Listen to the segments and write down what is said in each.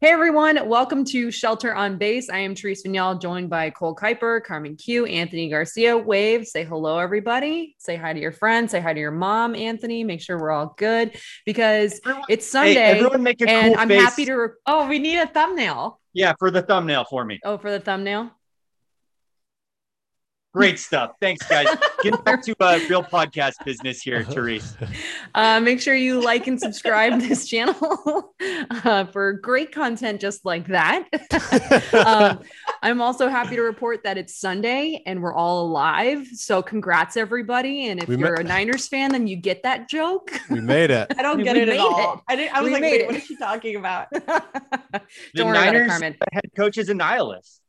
Hey everyone, welcome to Shelter on Base. I am Therese Vignal, joined by Cole Kuiper, Carmen Kiew, Anthony Garcia. Wave, say hello, everybody. Say hi to your friends, say hi to your mom, Anthony. Make sure we're all good because everyone, it's Sunday. Hey, everyone make a and cool I'm face. happy to. Re- oh, we need a thumbnail. Yeah, for the thumbnail for me. Oh, for the thumbnail. Great stuff. Thanks, guys. Get back to uh, real podcast business here, Therese. Uh, make sure you like and subscribe this channel uh, for great content just like that. um, I'm also happy to report that it's Sunday and we're all alive. So congrats, everybody. And if we you're ma- a Niners fan, then you get that joke. We made it. I don't get we it at all. It. I, didn't, I was we like, wait, it. what is she talking about? the Niners it, head coach is a nihilist.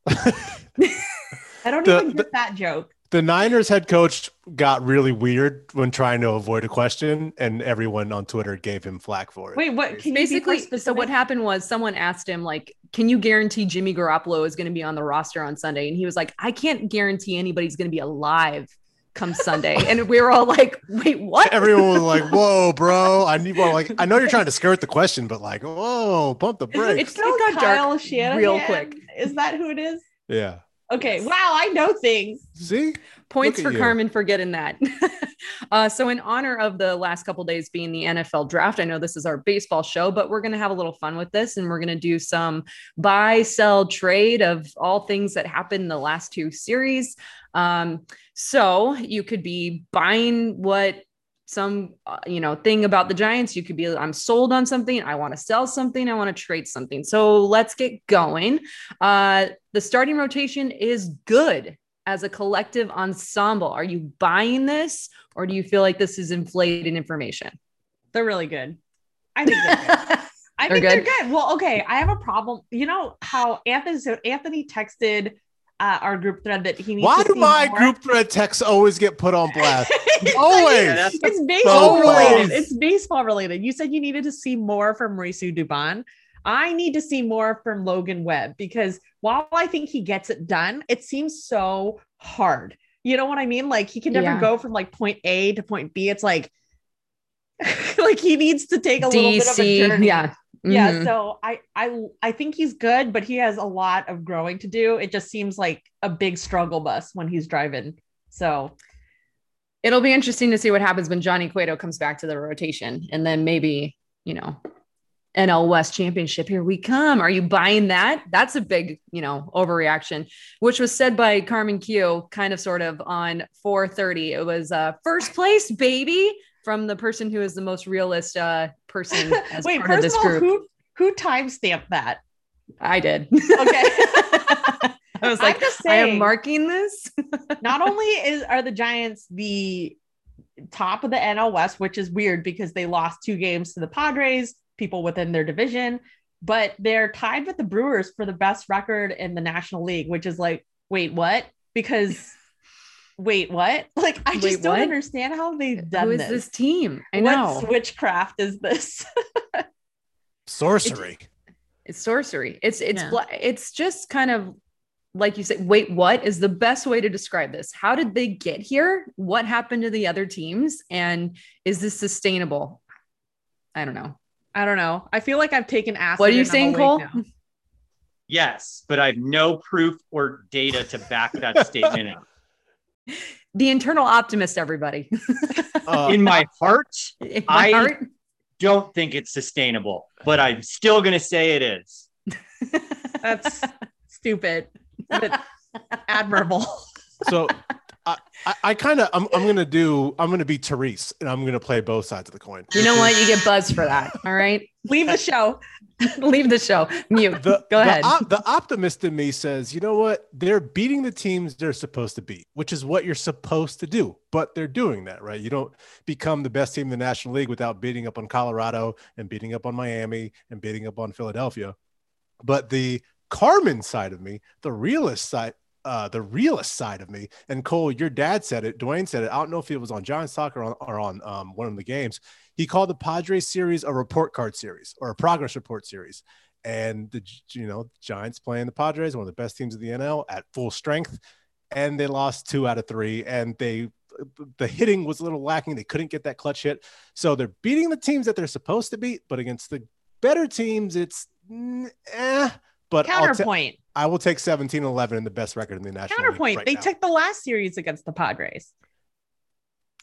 I don't the, even get the, that joke. The Niners head coach got really weird when trying to avoid a question, and everyone on Twitter gave him flack for it. Wait, what? Can Basically, so what happened was someone asked him, like, "Can you guarantee Jimmy Garoppolo is going to be on the roster on Sunday?" And he was like, "I can't guarantee anybody's going to be alive." come Sunday. And we were all like, wait, what? Everyone was like, whoa, bro. I need well, like I know you're trying to skirt the question, but like, whoa, pump the brakes. It's still it got Kyle dark Shanahan. real quick. Is that who it is? Yeah. Okay. Wow, I know things. See? Points for you. Carmen for getting that. uh, so, in honor of the last couple days being the NFL draft, I know this is our baseball show, but we're going to have a little fun with this and we're going to do some buy, sell, trade of all things that happened in the last two series. Um, so, you could be buying what some uh, you know thing about the giants you could be i'm sold on something i want to sell something i want to trade something so let's get going uh the starting rotation is good as a collective ensemble are you buying this or do you feel like this is inflated information they're really good i think they're good I they're think good? they're good. Well, okay. I have a problem. You know how Anthony so Anthony texted uh, our group thread that he needs. Why do my more. group thread texts always get put on blast? always. Yeah, it's baseball always. related. It's baseball related. You said you needed to see more from Mauricio Dubon. I need to see more from Logan Webb because while I think he gets it done, it seems so hard. You know what I mean? Like he can never yeah. go from like point A to point B. It's like like he needs to take a DC, little bit of a journey. Yeah. Mm-hmm. Yeah, so I I I think he's good, but he has a lot of growing to do. It just seems like a big struggle bus when he's driving. So it'll be interesting to see what happens when Johnny Cueto comes back to the rotation, and then maybe you know NL West championship. Here we come. Are you buying that? That's a big, you know, overreaction, which was said by Carmen Kiew kind of sort of on 430. It was uh first place, baby from the person who is the most realist uh, person as Wait, part of this group. Who who timestamped that? I did. Okay. I was like, saying, I am marking this. not only is are the Giants the top of the NL West, which is weird because they lost two games to the Padres, people within their division, but they're tied with the Brewers for the best record in the National League, which is like, wait, what? Because wait, what? Like, I just wait, don't understand how they've done Who is this. this team? I know. What witchcraft is this? sorcery. It's, it's, sorcery. It's it's yeah. it's just kind of like you said. Wait, what is the best way to describe this? How did they get here? What happened to the other teams? And is this sustainable? I don't know. I don't know. I feel like I've taken acid. What are you saying, Cole? Now. Yes, but I have no proof or data to back that statement up the internal optimist, everybody. uh, in my heart, in my I heart? don't think it's sustainable, but I'm still going to say it is. That's stupid, but admirable. So I, I, I kind of I'm, I'm gonna do I'm gonna be Therese and I'm gonna play both sides of the coin. You know what? You get buzz for that. All right. Leave the show. Leave the show. Mute. The, Go ahead. The, op- the, optimist in me says, you know what? They're beating the teams they're supposed to beat, which is what you're supposed to do. But they're doing that, right? You don't become the best team in the National League without beating up on Colorado and beating up on Miami and beating up on Philadelphia. But the Carmen side of me, the realist side, uh, the realist side of me. And Cole, your dad said it. Duane said it. I don't know if it was on Giants Talk or on, or on um, one of the games. He called the Padres series a report card series or a progress report series. And the you know Giants playing the Padres, one of the best teams of the NL at full strength, and they lost two out of three. And they the hitting was a little lacking. They couldn't get that clutch hit. So they're beating the teams that they're supposed to beat, but against the better teams, it's eh, but I'll ta- Counterpoint. I will take 17 11 in the best record in the national. League Counterpoint. right they now. took the last series against the Padres.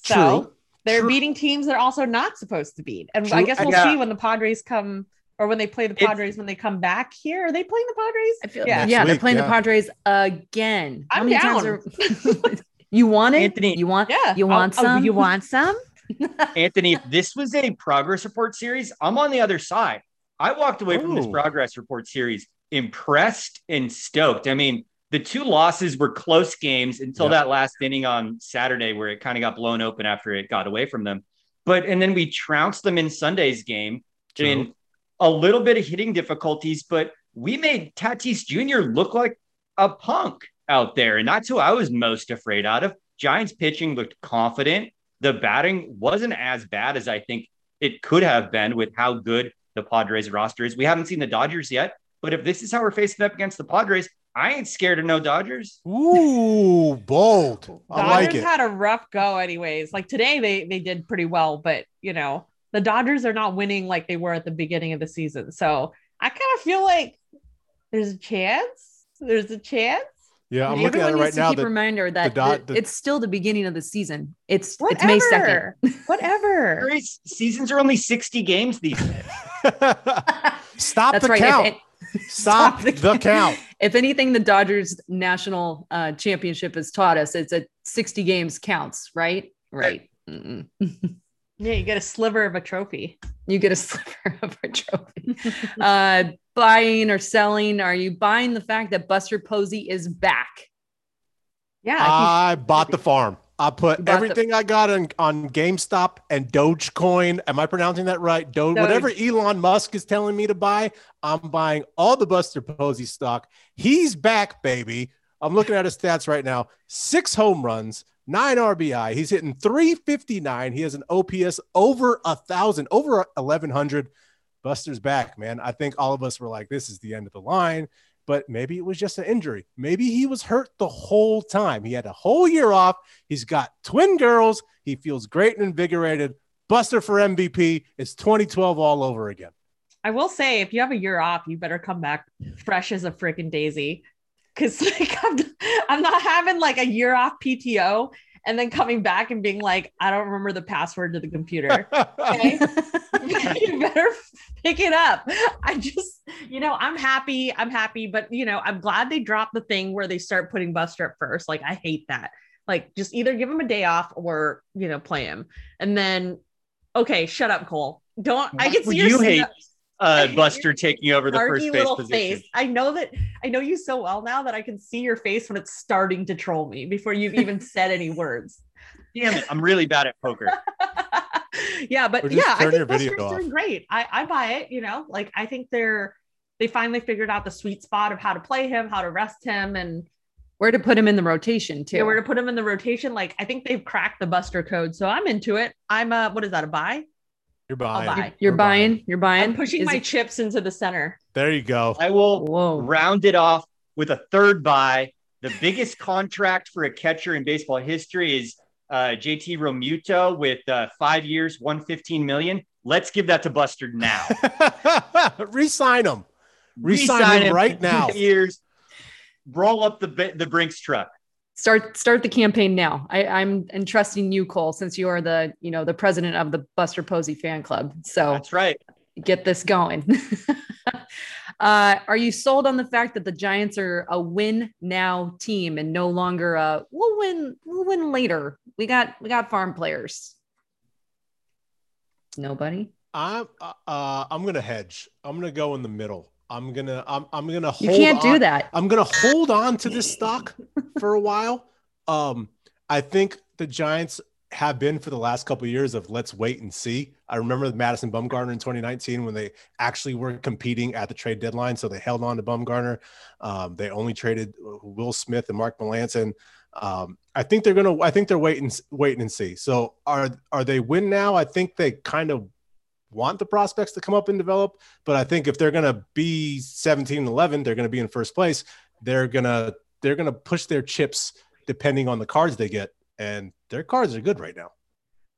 True. So they're True. beating teams they're also not supposed to beat. And I guess we'll Yeah. see when the Padres come or when they play the It's- Padres when they come back here. Are they playing the Padres? I feel Yeah. yeah, Next they're playing yeah. the Padres again. I'm are you want it? Anthony- you want Yeah. you want Oh, oh, some? you want some? Anthony, if this was a progress report series, I'm on the other side. I walked away from this progress report series impressed and stoked. I mean, the two losses were close games until Yeah. that last inning on Saturday, where it kind of got blown open after it got away from them. But and then we trounced them in Sunday's game True. in a little bit of hitting difficulties, but we made Tatis Jr. look like a punk out there. And that's who I was most afraid out of. Giants pitching looked confident. The batting wasn't as bad as I think it could have been with how good the Padres roster is. We haven't seen the Dodgers yet, but if this is how we're facing up against the Padres, I ain't scared of no Dodgers. Ooh, bold. I Dodgers like it. had a rough go, anyways. Like today, they they did pretty well, but you know the Dodgers are not winning like they were at the beginning of the season. So I kind of feel like there's a chance. There's a chance. yeah, I'm Everyone looking at it needs right to now. keep The, reminder that Dod- the- the- it's still the beginning of the season. It's it's May second. Whatever. Whatever. Seasons are only 60 games these days. Stop That's the right. count. If, Stop, Stop the the count. if anything, the Dodgers national uh, championship has taught us it's a 60 games counts, right? Right. Mm-mm. Yeah, you get a sliver of a trophy. You get a sliver of a trophy. uh, buying or selling? Are you buying the fact that Buster Posey is back? Yeah. I bought the farm. I put bought the- everything I got on, on GameStop and Dogecoin. Am I pronouncing that right? Doge, Doge. Whatever Elon Musk is telling me to buy, I'm buying all the Buster Posey stock. He's back, baby. I'm looking at his stats right now. Six home runs, nine RBI. He's hitting 359. He has an OPS over a thousand, over 1100. Buster's back, man. I think all of us were like, this is the end of the line but maybe it was just an injury. Maybe he was hurt the whole time. He had a whole year off. He's got twin girls. He feels great and invigorated. Buster for MVP. It's 2012 all over again. I will say, if you have a year off, you better come back fresh as a freaking daisy. Cause like I'm, I'm not having like a year off PTO and then coming back and being like, I don't remember the password to the computer. Okay. you better pick it up. I just, you know, I'm happy. I'm happy, but you know, I'm glad they dropped the thing where they start putting Buster at first. Like, I hate that. Like, just either give him a day off or you know, play him. And then, okay, shut up, Cole. Don't. I can see your you hate sn- uh, Buster taking over the first base little position? face. I know that I know you so well now that I can see your face when it's starting to troll me before you've even said any words. Damn it, I'm really bad at poker. yeah, but yeah, I think Buster's off. doing great. I, I buy it, you know, like I think they're they finally figured out the sweet spot of how to play him, how to rest him, and Where to put him in the rotation too? yeah, where to put him in the rotation. Like I think they've cracked the Buster code, so I'm into it. I'm a what is that a buy? You're buying. buy. You're We're buying. You're buying. I'm pushing Is my it- chips into the center. There you go. I will Whoa. round it off with a third buy. The biggest contract for a catcher in baseball history is uh, JT Realmuto with uh, five years, 115 million. Let's give that to Buster now. Resign him. Resign him right now. Years. Roll up the the Brinks truck. Start start the campaign now. I, I'm entrusting you, Cole, since you are the you know the president of the Buster Posey fan club. So That's right. get this going. uh, are you sold on the fact that the Giants are a win now team and no longer a we'll win we'll win later? We got we got farm players. Nobody. I'm uh, uh, I'm gonna hedge. I'm gonna go in the middle. I'm gonna I'm I'm gonna hold You can't do that. I'm gonna hold on to this stock for a while. Um, I think the Giants have been for the last couple of years of let's wait and see. I remember Madison Bumgarner in 2019 when they actually were competing at the trade deadline, so they held on to Bumgarner. Um, they only traded Will Smith and Mark Melancon. Um, I think they're gonna. I think they're waiting, waiting and see. So are are they win now? I think they kind of want the prospects to come up and develop. But I think if they're going to be 17 11, they're going to be in first place. They're going to they're going to push their chips depending on the cards they get and their cards are good right now.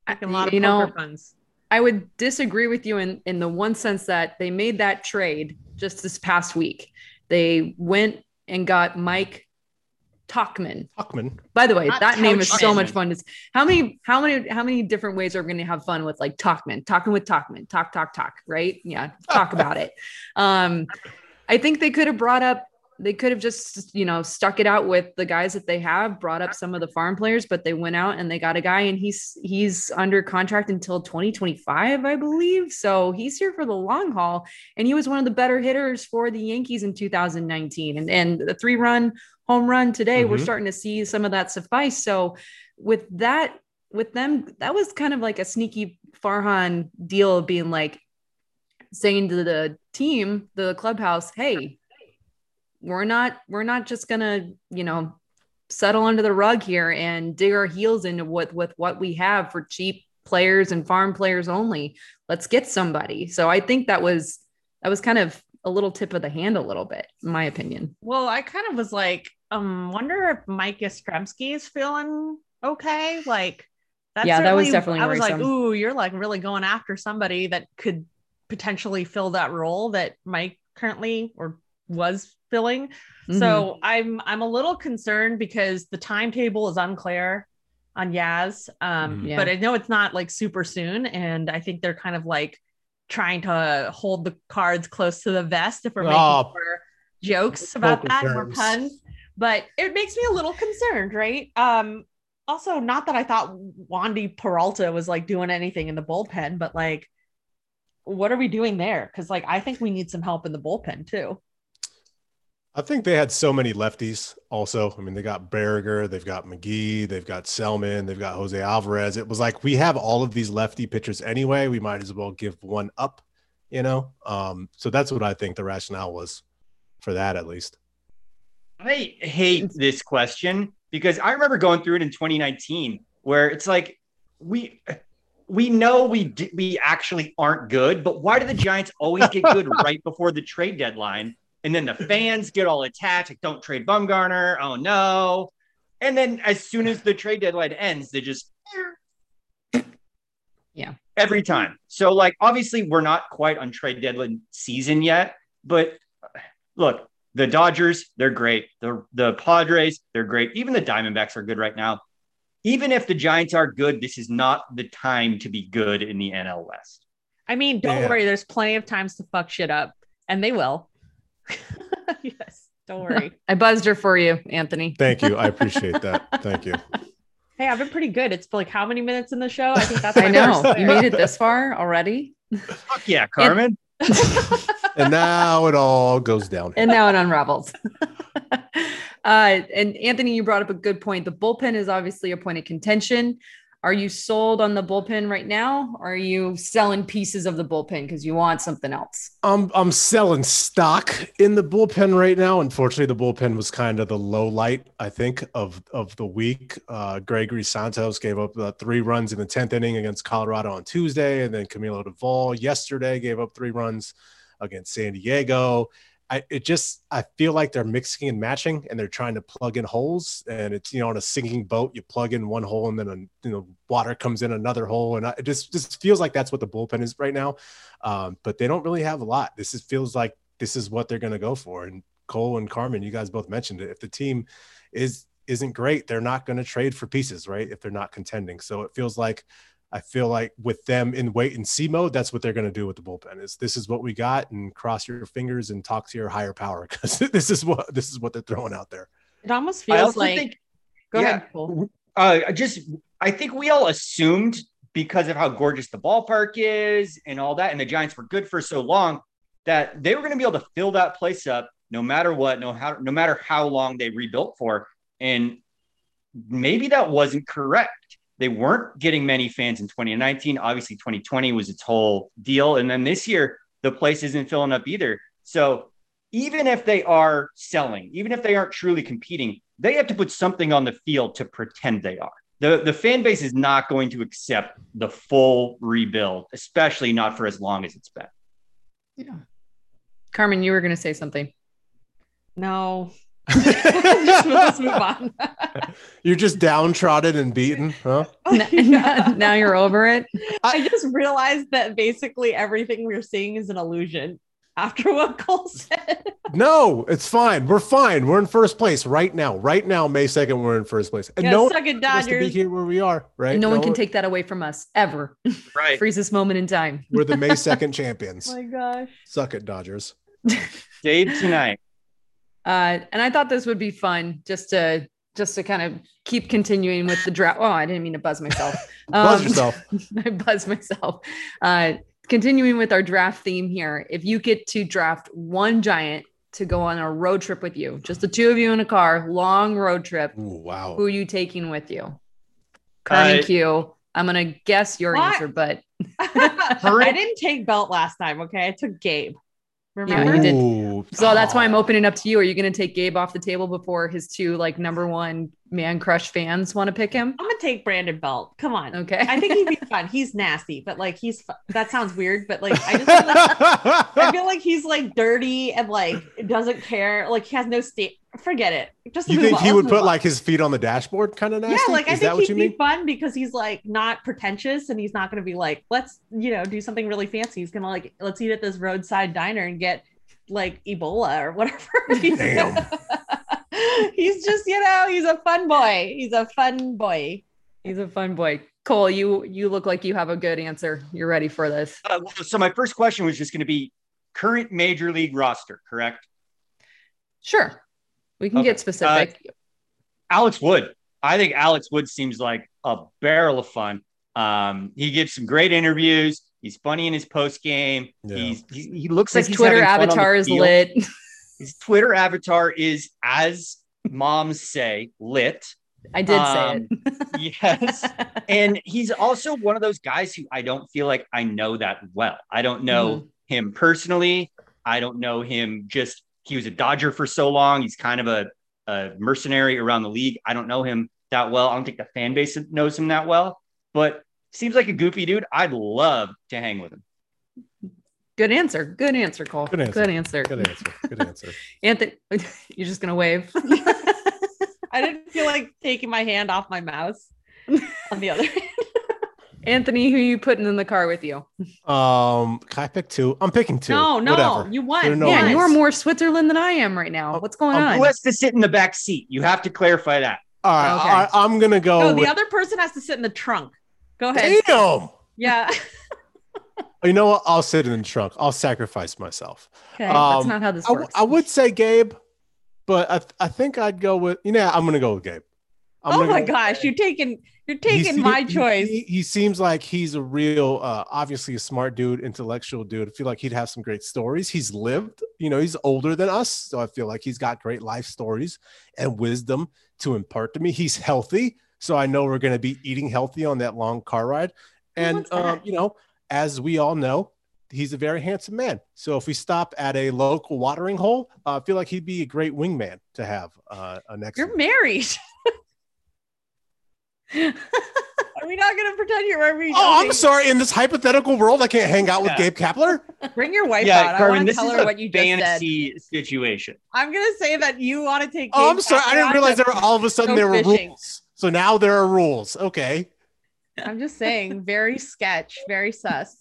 Like a lot of you poker know, funds. I would disagree with you in in the one sense that they made that trade just this past week. They went and got Mike Tauchman. Tauchman. By the way, Not that name is so much fun. It's, how many, how many, how many different ways are we going to have fun with like Tauchman, talking with Tauchman, talk, talk, talk, right? Yeah, talk about it. Um, I think they could have brought up, they could have just, you know, stuck it out with the guys that they have, brought up some of the farm players, but they went out and they got a guy and he's he's under contract until 2025, I believe. So he's here for the long haul. And he was one of the better hitters for the Yankees in 2019. And and the three run home run today, we're Mhm. starting to see some of that suffice. So with that, with them, that was kind of like a sneaky Farhan deal of being like saying to the team, the clubhouse, hey, we're not we're not just gonna you know settle under the rug here and dig our heels into what with what we have for cheap players and farm players only let's get somebody so i think that was that was kind of a little tip of the hand a little bit in my opinion Well, I kind of was like, um, wonder if Mike Yastrzemski is feeling okay. Like, that's Yeah, that was definitely I was like, ooh, you're like really going after somebody that could potentially fill that role that Mike currently or was filling. Mhm. So I'm I'm a little concerned because the timetable is unclear on Yaz. Um, Mhm. Yeah. but I know it's not like super soon, and I think they're kind of like trying to hold the cards close to the vest if we're making Oh. more jokes about that, more terms. puns. But it makes me a little concerned, right? Um, also, not that I thought Wandy Peralta was like doing anything in the bullpen, but like, what are we doing there? Because like, I think we need some help in the bullpen too. I think they had so many lefties also. I mean, they got Baragar, they've got McGee, they've got Selman, they've got Jose Alvarez. It was like we have all of these lefty pitchers anyway. We might as well give one up, you know? Um, so that's what I think the rationale was for that at least. I hate this question because I remember going through it in 2019 where it's like we we know we d- we actually aren't good, but why do the Giants always get good right before the trade deadline? And then the fans get all attached, like don't trade Bumgarner. Oh no. And then as soon as the trade deadline ends, they just Yeah. Every time. So like obviously we're not quite on trade deadline season yet, but uh, look, the Dodgers, they're great. The the Padres, they're great. Even the Diamondbacks are good right now. Even if the Giants are good, this is not the time to be good in the NL West. I mean, don't Yeah. worry, there's plenty of times to fuck shit up, and they will. yes, don't worry. i buzzed her for you anthony Thank you. I appreciate that. Thank you. Hey, I've been pretty good. It's like how many minutes in the show? I think that's i know you made it this far already Fuck yeah, Carmen. And now it all goes down. and now it unravels. uh, and Anthony, you brought up a good point. The bullpen is obviously a point of contention. Are you sold on the bullpen right now? Are you selling pieces of the bullpen because you want something else? I'm I'm selling stock in the bullpen right now. Unfortunately, the bullpen was kind of the low light, I think, of of the week. Uh, Gregory Santos gave up uh, three runs in the tenth inning against Colorado on Tuesday, and then Camilo Doval yesterday gave up three runs against San Diego. I it just I feel like they're mixing and matching, and they're trying to plug in holes. And it's you know on a sinking boat, you plug in one hole, and then a, you know water comes in another hole, and I, it just just feels like that's what the bullpen is right now um, but they don't really have a lot. This is, feels like this is what they're going to go for. And Cole and Carmen, you guys both mentioned it. If the team is isn't great, they're not going to trade for pieces, right? If they're not contending, so it feels like I feel like with them in wait and see mode, that's what they're going to do with the bullpen. Is this is what we got, and cross your fingers and talk to your higher power because this is what this is what they're throwing out there. It almost feels also like. think go yeah. ahead, Cole. uh, I just I think we all assumed because of how gorgeous the ballpark is and all that, and the Giants were good for so long that they were going to be able to fill that place up no matter what, no how no matter how long they rebuilt for, and maybe that wasn't correct. They weren't getting many fans in 2019. Obviously, 2020 was its whole deal, and then this year the place isn't filling up either. So even if they are selling, even if they aren't truly competing, they have to put something on the field to pretend they are. The, the fan base is not going to accept the full rebuild, especially not for as long as it's been. Yeah. Carmen, you were going to say something. No. Just- let's move on. You're just downtrodden and beaten, huh? N- now you're over it. I just realized that basically everything we're seeing is an illusion. after what Cole said. No, it's fine. We're fine. We're in first place right now. Right now, May 2nd, we're in first place. And Yeah, no one suck it, wants to be here where we are, right? And no one can one- take that away from us ever. Right. Freeze this moment in time. We're the May 2nd champions. Oh my gosh. Suck it, Dodgers. Dave tonight. Uh, and I thought this would be fun just to just to kind of keep continuing with the draft. Oh, I didn't mean to buzz myself. Buzz Um, yourself. I buzzed myself. Uh, continuing with our draft theme here, if you get to draft one giant to go on a road trip with you, just the two of you in a car, long road trip, Ooh, wow. who are you taking with you? Carmen Uh, Kiew. I'm gonna guess your What? answer, but I didn't take belt last time. Okay, I took Gabe. Yeah, you did. Ooh. so that's why I'm opening up to you. Are you gonna take Gabe off the table before his two like number one man crush fans want to pick him? I'm gonna take Brandon Belt. Come on. Okay. I think he'd be fun. He's nasty, but like he's fu- that sounds weird, but like I just feel like, I feel like he's like dirty and like doesn't care. Like he has no state. Forget it. Just you think on. he Let's would put on. like his feet on the dashboard kind of nasty? yeah, like I Is that think what he'd you be mean? fun because he's like not pretentious and he's not going to be like, let's you know do something really fancy. He's gonna like let's eat at this roadside diner and get like Ebola or whatever. Damn. he's just you know he's a fun boy. He's a fun boy. He's a fun boy. Cole, you you look like you have a good answer. You're ready for this. Uh, so my first question was just going to be current major league roster, correct? Sure. We can Okay. get specific. Alex Wood. I think Alex Wood seems like a barrel of fun. Um, he gives some great interviews. He's funny in his post game. Yeah. He's, he, he looks His like he's Twitter having fun on the avatar is field. lit. His Twitter avatar is, as moms say, lit. I did Um, say it. Yes. and he's also one of those guys who I don't feel like I know that well. I don't know Mm-hmm. him personally. I don't know him just he was a Dodger for so long. He's kind of a, a mercenary around the league. I don't know him that well. I don't think the fan base knows him that well, but seems like a goofy dude. I'd love to hang with him. Good answer. Good answer, Cole. Good answer. Good answer. Good answer. Good answer. Anthony, you're just gonna wave. I didn't feel like taking my hand off my mouse. On the other hand, Anthony, who are you putting in the car with you? Um, can I pick two? I'm picking two. no, no, Whatever. you won. No yeah, rules. you are more Switzerland than I am right now. Oh, What's going um, on? Who has to sit in the back seat? You have to clarify that. All right, Okay. all right, I'm gonna go. No, the other person has to sit in the trunk. Go ahead. Damn. Yeah. You know what? I'll sit in the trunk. I'll sacrifice myself. Okay. Uh, That's um, not how this works. I would say Gabe, but I, th- I think I'd go with you know I'm gonna go with Gabe. I'm oh my go- gosh, you're taking you're taking my he- choice. He, he seems like he's a real, uh, obviously a smart dude, intellectual dude. I feel like he'd have some great stories. He's lived, you know, he's older than us, so I feel like he's got great life stories and wisdom to impart to me. He's healthy, so I know we're going to be eating healthy on that long car ride. And um, you know, as we all know, he's a very handsome man. So if we stop at a local watering hole, uh, I feel like he'd be a great wingman to have uh, next. You're me. married. Are we not gonna pretend you're married? Oh, I'm sorry. In this hypothetical world, I can't hang out with Yeah. Gabe Kapler. Bring your wife yeah, out. I Carmen, want to this tell is her a what you just said. fantasy situation. I'm gonna say that you want to take. Oh, I'm Gabe sorry. I didn't realize there were all of a sudden there were fishing. rules. So now there are rules. Okay. I'm just saying, very sketch, very sus.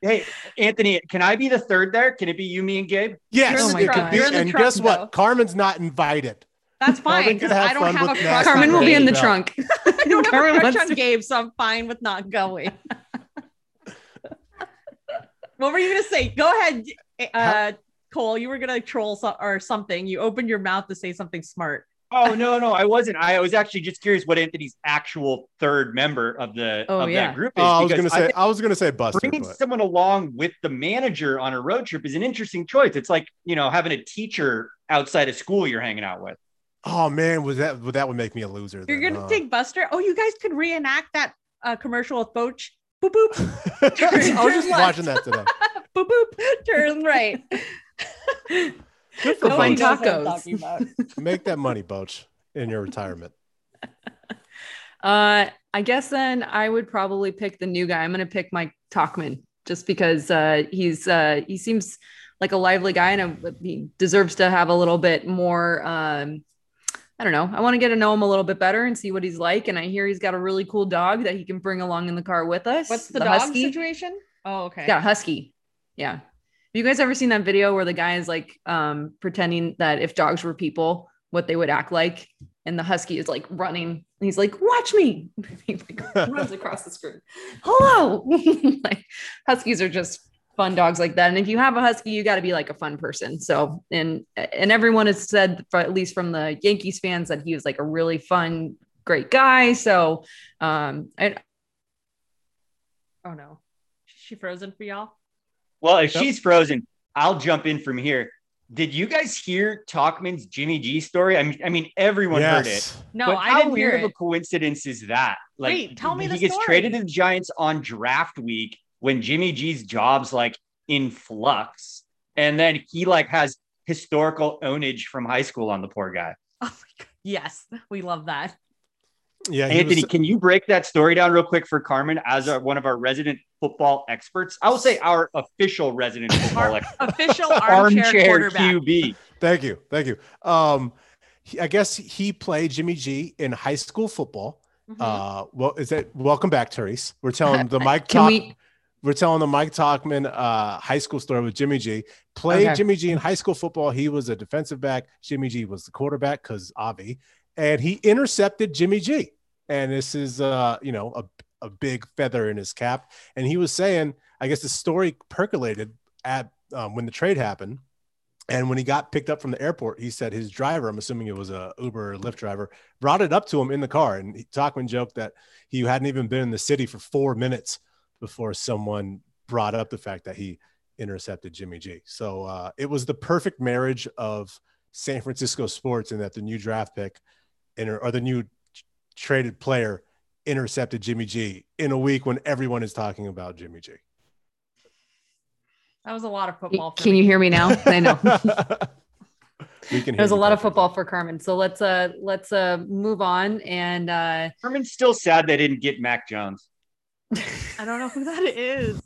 Hey, Anthony, can I be the third there? Can it be you, me, and Gabe? Yes, in the it trunk. could be. You're in the And trunk, guess what? though. Carmen's not invited. That's fine because I don't have a crush. Carmen will be in the No. trunk. I don't have Carmen a crush on to- Gabe, so I'm fine with not going. what were you gonna say? Go ahead, uh, Cole. You were gonna troll so- or something. You opened your mouth to say something smart. Oh no, no, I wasn't. I was actually just curious what Anthony's actual third member of the Oh, of yeah. that group is. Oh, I was gonna say. think I was gonna say Buster. bringing But someone along with the manager on a road trip is an interesting choice. It's like you know having a teacher outside of school you're hanging out with. Oh man, was that would that would make me a loser? You're then, gonna huh? take Buster. Oh, you guys could reenact that uh, commercial with Boach. Boop boop I was just Turn left. watching that today. boop boop. Turn right. Good for Nobody Boach. knows what I'm talking about. Make that money, Boach, in your retirement. Uh, I guess then I would probably pick the new guy. I'm going to pick Mike Tauchman just because uh, he's uh, he seems like a lively guy and uh he deserves to have a little bit more. Um, I don't know. I want to get to know him a little bit better and see what he's like. And I hear he's got a really cool dog that he can bring along in the car with us. What's the, dog husky? situation? Oh, okay. Yeah, husky. Yeah. Have you guys ever seen that video where the guy is like um, pretending that if dogs were people, what they would act like? And the husky is like running. And he's like, watch me. he like runs across the screen. Hello. like huskies are just fun dogs like that. And if you have a husky, you got to be like a fun person. So, and and everyone has said, at least from the Yankees fans, that he was like a really fun, great guy. So, um, I, Oh no. She frozen for y'all? Well, if Yep. she's frozen, I'll jump in from here. Did you guys hear Tauchman's Jimmy G story? I mean, I mean, everyone heard it. No, but I how didn't hear weird of a coincidence is that? Like, Wait, tell me he the gets story. traded to the Giants on draft week when Jimmy G's job's like in flux, and then he like has historical ownage from high school on the poor guy. Oh my god. Yes, we love that. Yeah. Anthony, was- can you break that story down real quick for Carmen as our, one of our resident football experts? I will say our official resident football expert, official armchair, armchair quarterback. QB. Thank you. Thank you. Um, he- I guess he played Jimmy G in high school football. Mhm. Uh, well, is that welcome back, Therese? We're telling the Mike Can Talk. we? We're telling the Mike Tauchman uh, high school story with Jimmy G. Played Okay. Jimmy G in high school football. He was a defensive back. Jimmy G was the quarterback because Avi, and he intercepted Jimmy G. And this is, uh, you know, a, a big feather in his cap. And he was saying, I guess the story percolated at um, when the trade happened. And when he got picked up from the airport, he said his driver, I'm assuming it was a Uber or Lyft driver, brought it up to him in the car. And he, Tauchman joked that he hadn't even been in the city for four minutes before someone brought up the fact that he intercepted Jimmy G. So uh, it was the perfect marriage of San Francisco sports in that the new draft pick inter- or the new t- traded player intercepted Jimmy G in a week when everyone is talking about Jimmy G. That was a lot of football. For Can me. you hear me now? I know. we can. hear There's a lot of football for Carmen. So let's uh let's uh move on and uh Herman's still sad they didn't get Mac Jones. I don't know who that is.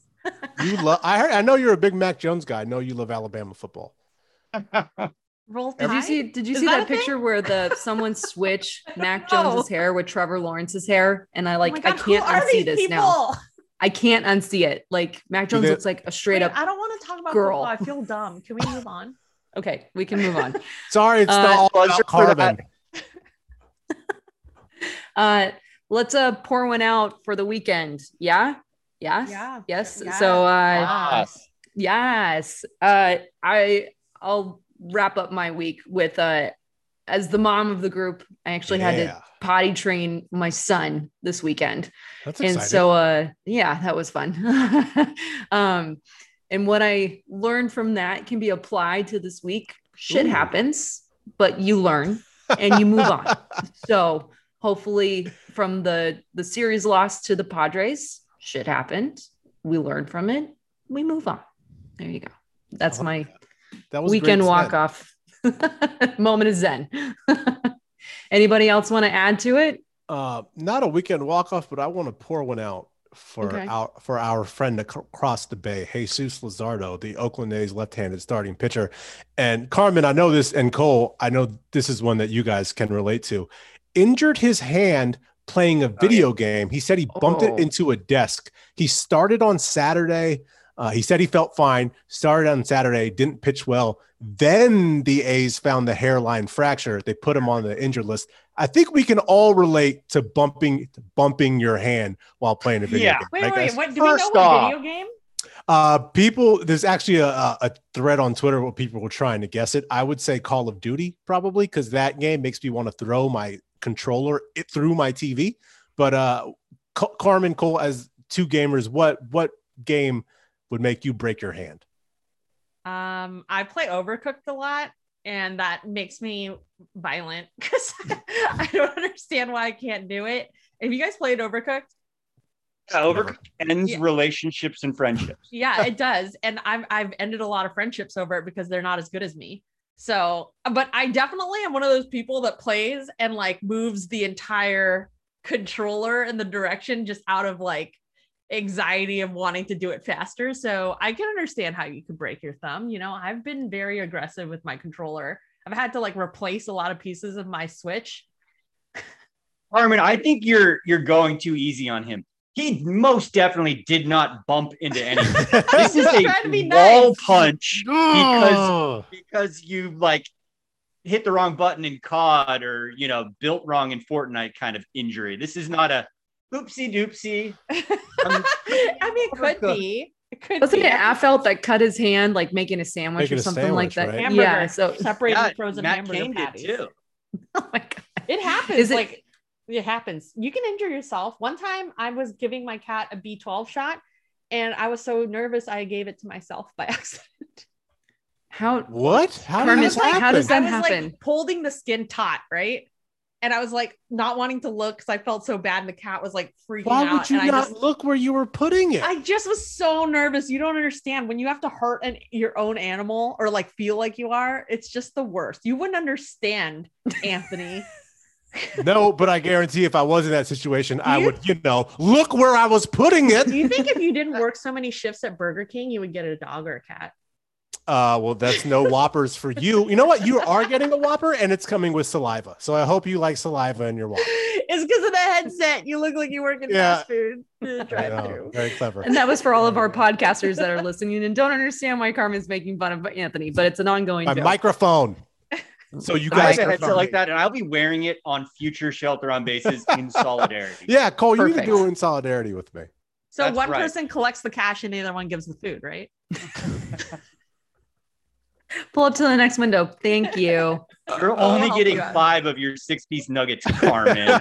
You love. I heard. I know you're a big Mac Jones guy. I know you love Alabama football. Roll did you see did you Is see that that, a thing? picture where the someone switched Mac No. Jones's hair with Trevor Lawrence's hair? And I Oh like my I God, who can't unsee this people? now. I can't unsee it. Like Mac Jones they- looks like a straight Wait, up I don't want to talk about girl. football. I feel dumb. Can we move on? okay, we can move on. Sorry, it's Uh, not all buzzer about for that. Carmen. Uh let's uh pour one out for the weekend. Yeah? Yes? Yeah. Yes. Yes. So uh Yes. Yes. Uh I I'll wrap up my week with uh as the mom of the group, I actually had to potty train my son this weekend. That's and so uh yeah, that was fun. um and what I learned from that can be applied to this week. Shit Ooh. happens, but you learn and you move on. So hopefully from the the series loss to the Padres, shit happened. We learn from it. We move on. There you go. That's I my that was weekend walk off. Moment of zen. Anybody else want to add to it? Uh, not a weekend walk off, but I want to pour one out for Okay. our for our friend across the bay, Jesus Luzardo, the Oakland A's left-handed starting pitcher. And Carmen, I know this, and Cole, I know this is one that you guys can relate to. Injured his hand playing a video game. He said he bumped Oh. it into a desk. He started on Saturday. Uh, he said he felt fine. Started on Saturday, didn't pitch well. Then the A's found the hairline fracture. They put him on the injured list. I think we can all relate to bumping bumping your hand while playing a video Yeah. game. Wait, right, wait, guys? what? Do we know First what video game? Uh, people, there's actually a, a, a thread on Twitter where people were trying to guess it. I would say Call of Duty probably because that game makes me want to throw my controller it through my TV. But uh, Ca- Carmen Cole, as two gamers, what what game would make you break your hand? Um, I play Overcooked a lot, and that makes me violent because I don't understand why I can't do it. Have you guys played Overcooked? overcooked ends Yeah. relationships and friendships. Yeah, it does. And I've I've ended a lot of friendships over it because they're not as good as me. So, but I definitely am one of those people that plays and like moves the entire controller in the direction just out of like anxiety of wanting to do it faster. So I can understand how you could break your thumb. You know, I've been very aggressive with my controller. I've had to like replace a lot of pieces of my Switch. Carmen, I think you're you're going too easy on him. He most definitely did not bump into anything. This is a Trying be wall nice. punch because because you like hit the wrong button in COD or you know built wrong in Fortnite kind of injury. This is not a oopsie doopsie. Um, I mean, it could be. It could Wasn't be. it Affeldt that cut his hand like making a sandwich Making or a something like that? right? Yeah. So separating yeah, frozen Matt hamburger Cain did patties. too. oh my god. It happens. Is it- like it happens. You can injure yourself. One time I was giving my cat a B12 shot and I was so nervous I gave it to myself by accident. How what? How Carmen, does that how happen? does that I was happen? like holding the skin taut, right? And I was like not wanting to look because I felt so bad and the cat was like freaking out. Why out. would you not just look where you were putting it? I just was so nervous. You don't understand when you have to hurt an, your own animal or like feel like you are. It's just the worst. You wouldn't understand, Anthony. no, but I guarantee if I was in that situation, I would, you know, look where I was putting it. Do you think if you didn't work so many shifts at Burger King, you would get a dog or a cat? Uh, well, that's no whoppers for you. You know what? You are getting a whopper, and it's coming with saliva. So I hope you like saliva in your whopper. It's because of the headset. You look like you work in Yeah. fast food I know. drive-through. Very clever. and that was for all of our podcasters that are listening and don't understand why Carmen's making fun of Anthony, but it's an ongoing My joke. microphone. So you I guys, have a headset like that, and I'll be wearing it on future shelter on bases in solidarity. yeah, Cole, you need to Perfect. do it in solidarity with me. So That's one right. person collects the cash and the other one gives the food, right? Pull up to the next window. Thank you. You're only help getting you five of your six-piece nuggets, Carmen.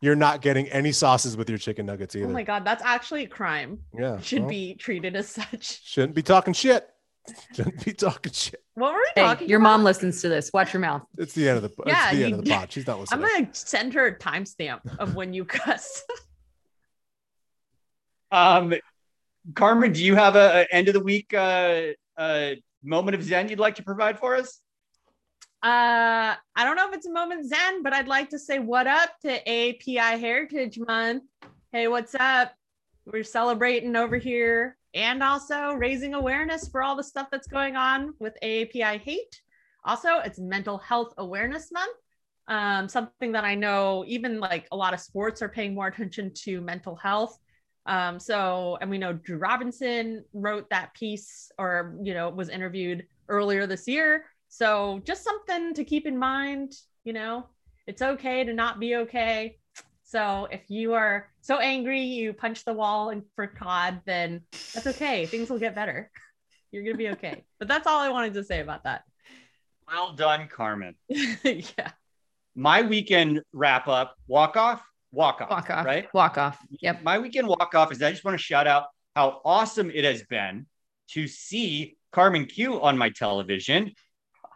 You're not getting any sauces with your chicken nuggets oh either. Oh my god, that's actually a crime. yeah, Should well, be treated as such. shouldn't be talking shit. Shouldn't be talking shit. What were we Hey, talking your about? mom listens to this. Watch your mouth. It's the end of the. Yeah, it's the end of the pod. She's not listening. I'm gonna send her a timestamp of when you cuss. Um, Carmen, do you have a, a end of the week uh, uh, moment of zen you'd like to provide for us? Uh, I don't know if it's a moment zen, but I'd like to say what up to API Heritage Month. Hey, what's up? We're celebrating over here and also raising awareness for all the stuff that's going on with AAPI hate. Also, it's Mental Health Awareness Month. Um, something that I know even like a lot of sports are paying more attention to mental health. Um, so, and we know Drew Robinson wrote that piece or, you know, was interviewed earlier this year. So, just something to keep in mind, you know, it's okay to not be okay. So, if you are so angry you punch the wall and for COD, then that's okay. Things will get better. You're going to be okay. but that's all I wanted to say about that. Well done, Carmen. yeah. My weekend wrap up, walk off, walk off, Walk off. right? Walk off. Yep. My weekend walk off is I just want to shout out how awesome it has been to see Carmen Kiew on my television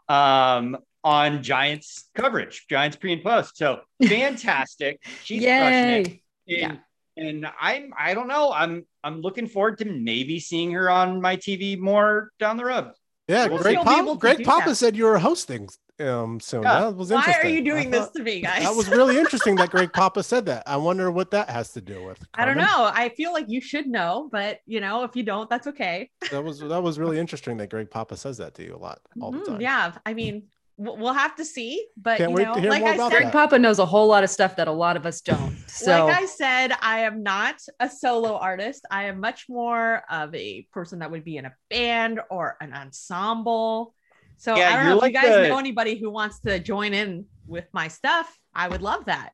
um, on Giants coverage, Giants pre and post. So fantastic. She's crushing it. Yay. And, Yeah. and I'm I don't know. I'm I'm looking forward to maybe seeing her on my TV more down the road. Yeah, We'll Greg, still Pop- Greg Papa that. said you were hosting um soon. Yeah. That was interesting. Why are you doing I this to me, guys? That was really interesting that Greg Papa said that. I wonder what that has to do with. I don't know. I feel like you should know, but you know, if you don't, that's okay. That was that was really interesting that Greg Papa says that to you a lot all the Mhm, time. Yeah, I mean, we'll we'll have to see, but Can't you know, like I said, Greg Papa knows a whole lot of stuff that a lot of us don't. So like I said, I am not a solo artist. I am much more of a person that would be in a band or an ensemble. So Yeah, I don't you're know if like you guys the- know anybody who wants to join in with my stuff. I would love that.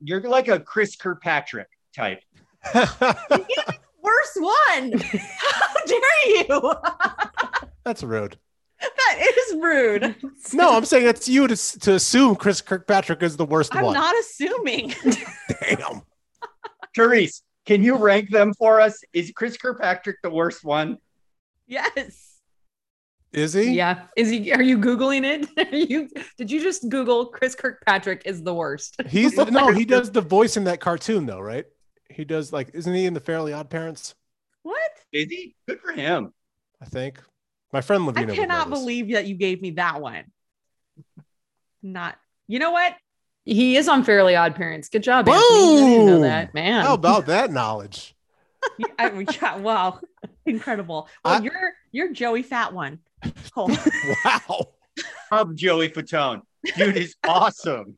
You're like a Chris Kirkpatrick type. Worst one. How dare you? That's rude. that is rude. No, I'm saying it's you to, to assume Chris Kirkpatrick is the worst one. I'm not assuming. Damn. Therese, can you rank them for us? Is Chris Kirkpatrick the worst one? yes. Is he? yeah, is he? Are you googling it? Are you? Did you just Google Chris Kirkpatrick is the worst? He's the, no, he does the voice in that cartoon though, right? He does like, isn't he in the Fairly Odd Parents? What? Is he? Good for him. I think. My friend I Lavina. would cannot believe that you gave me that one. Not. You know what? He is on Fairly Odd Parents. Good job, Anthony. Know that, man. How about that knowledge? You- I, yeah, wow, incredible. Well, I- you're you're Joey Fatone. Cole. Wow. Love Joey Fatone. Dude is awesome.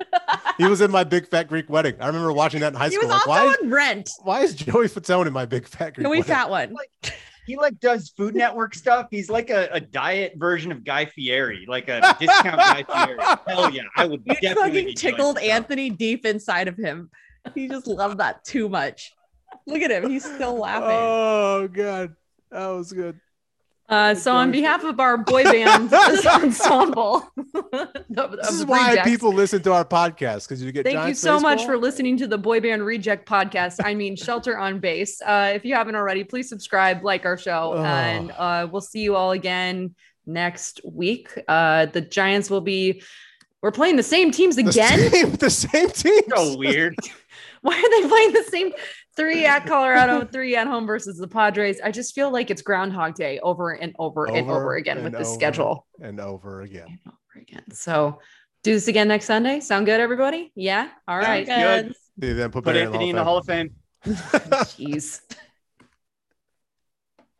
he was in my big fat Greek wedding. I remember watching that in high He school. was Like, also why, is, Rent. why is Joey Fatone in my big fat Greek Can we wedding? fat one? He like does Food Network stuff. He's like a, a diet version of Guy Fieri, like a discount Guy Fieri. Hell yeah, I would You definitely fucking be doing tickled stuff. Anthony deep inside of him. He just loved that too much. Look at him. He's still laughing. Oh god, that was good. Uh, so on behalf of our boy band ensemble, This is why people listen to our podcast because you get. Thank you Giants so much for listening to the Boy Band Reject podcast. I mean, Shelter on Base. Uh, if you haven't already, please subscribe, like our show, Oh. and uh, we'll see you all again next week. Uh, the Giants will be. We're playing the same teams the again. same, the same team. So weird. Why are they playing the same three at Colorado, three at home versus the Padres? I just feel like it's Groundhog Day over and over, and Over over again and with the schedule. and over again. And over again. So do this again next Sunday. Sound good, everybody? Yeah. All right. Sounds good. See you then. Put, Put Anthony in the Hall of Fame. Jeez.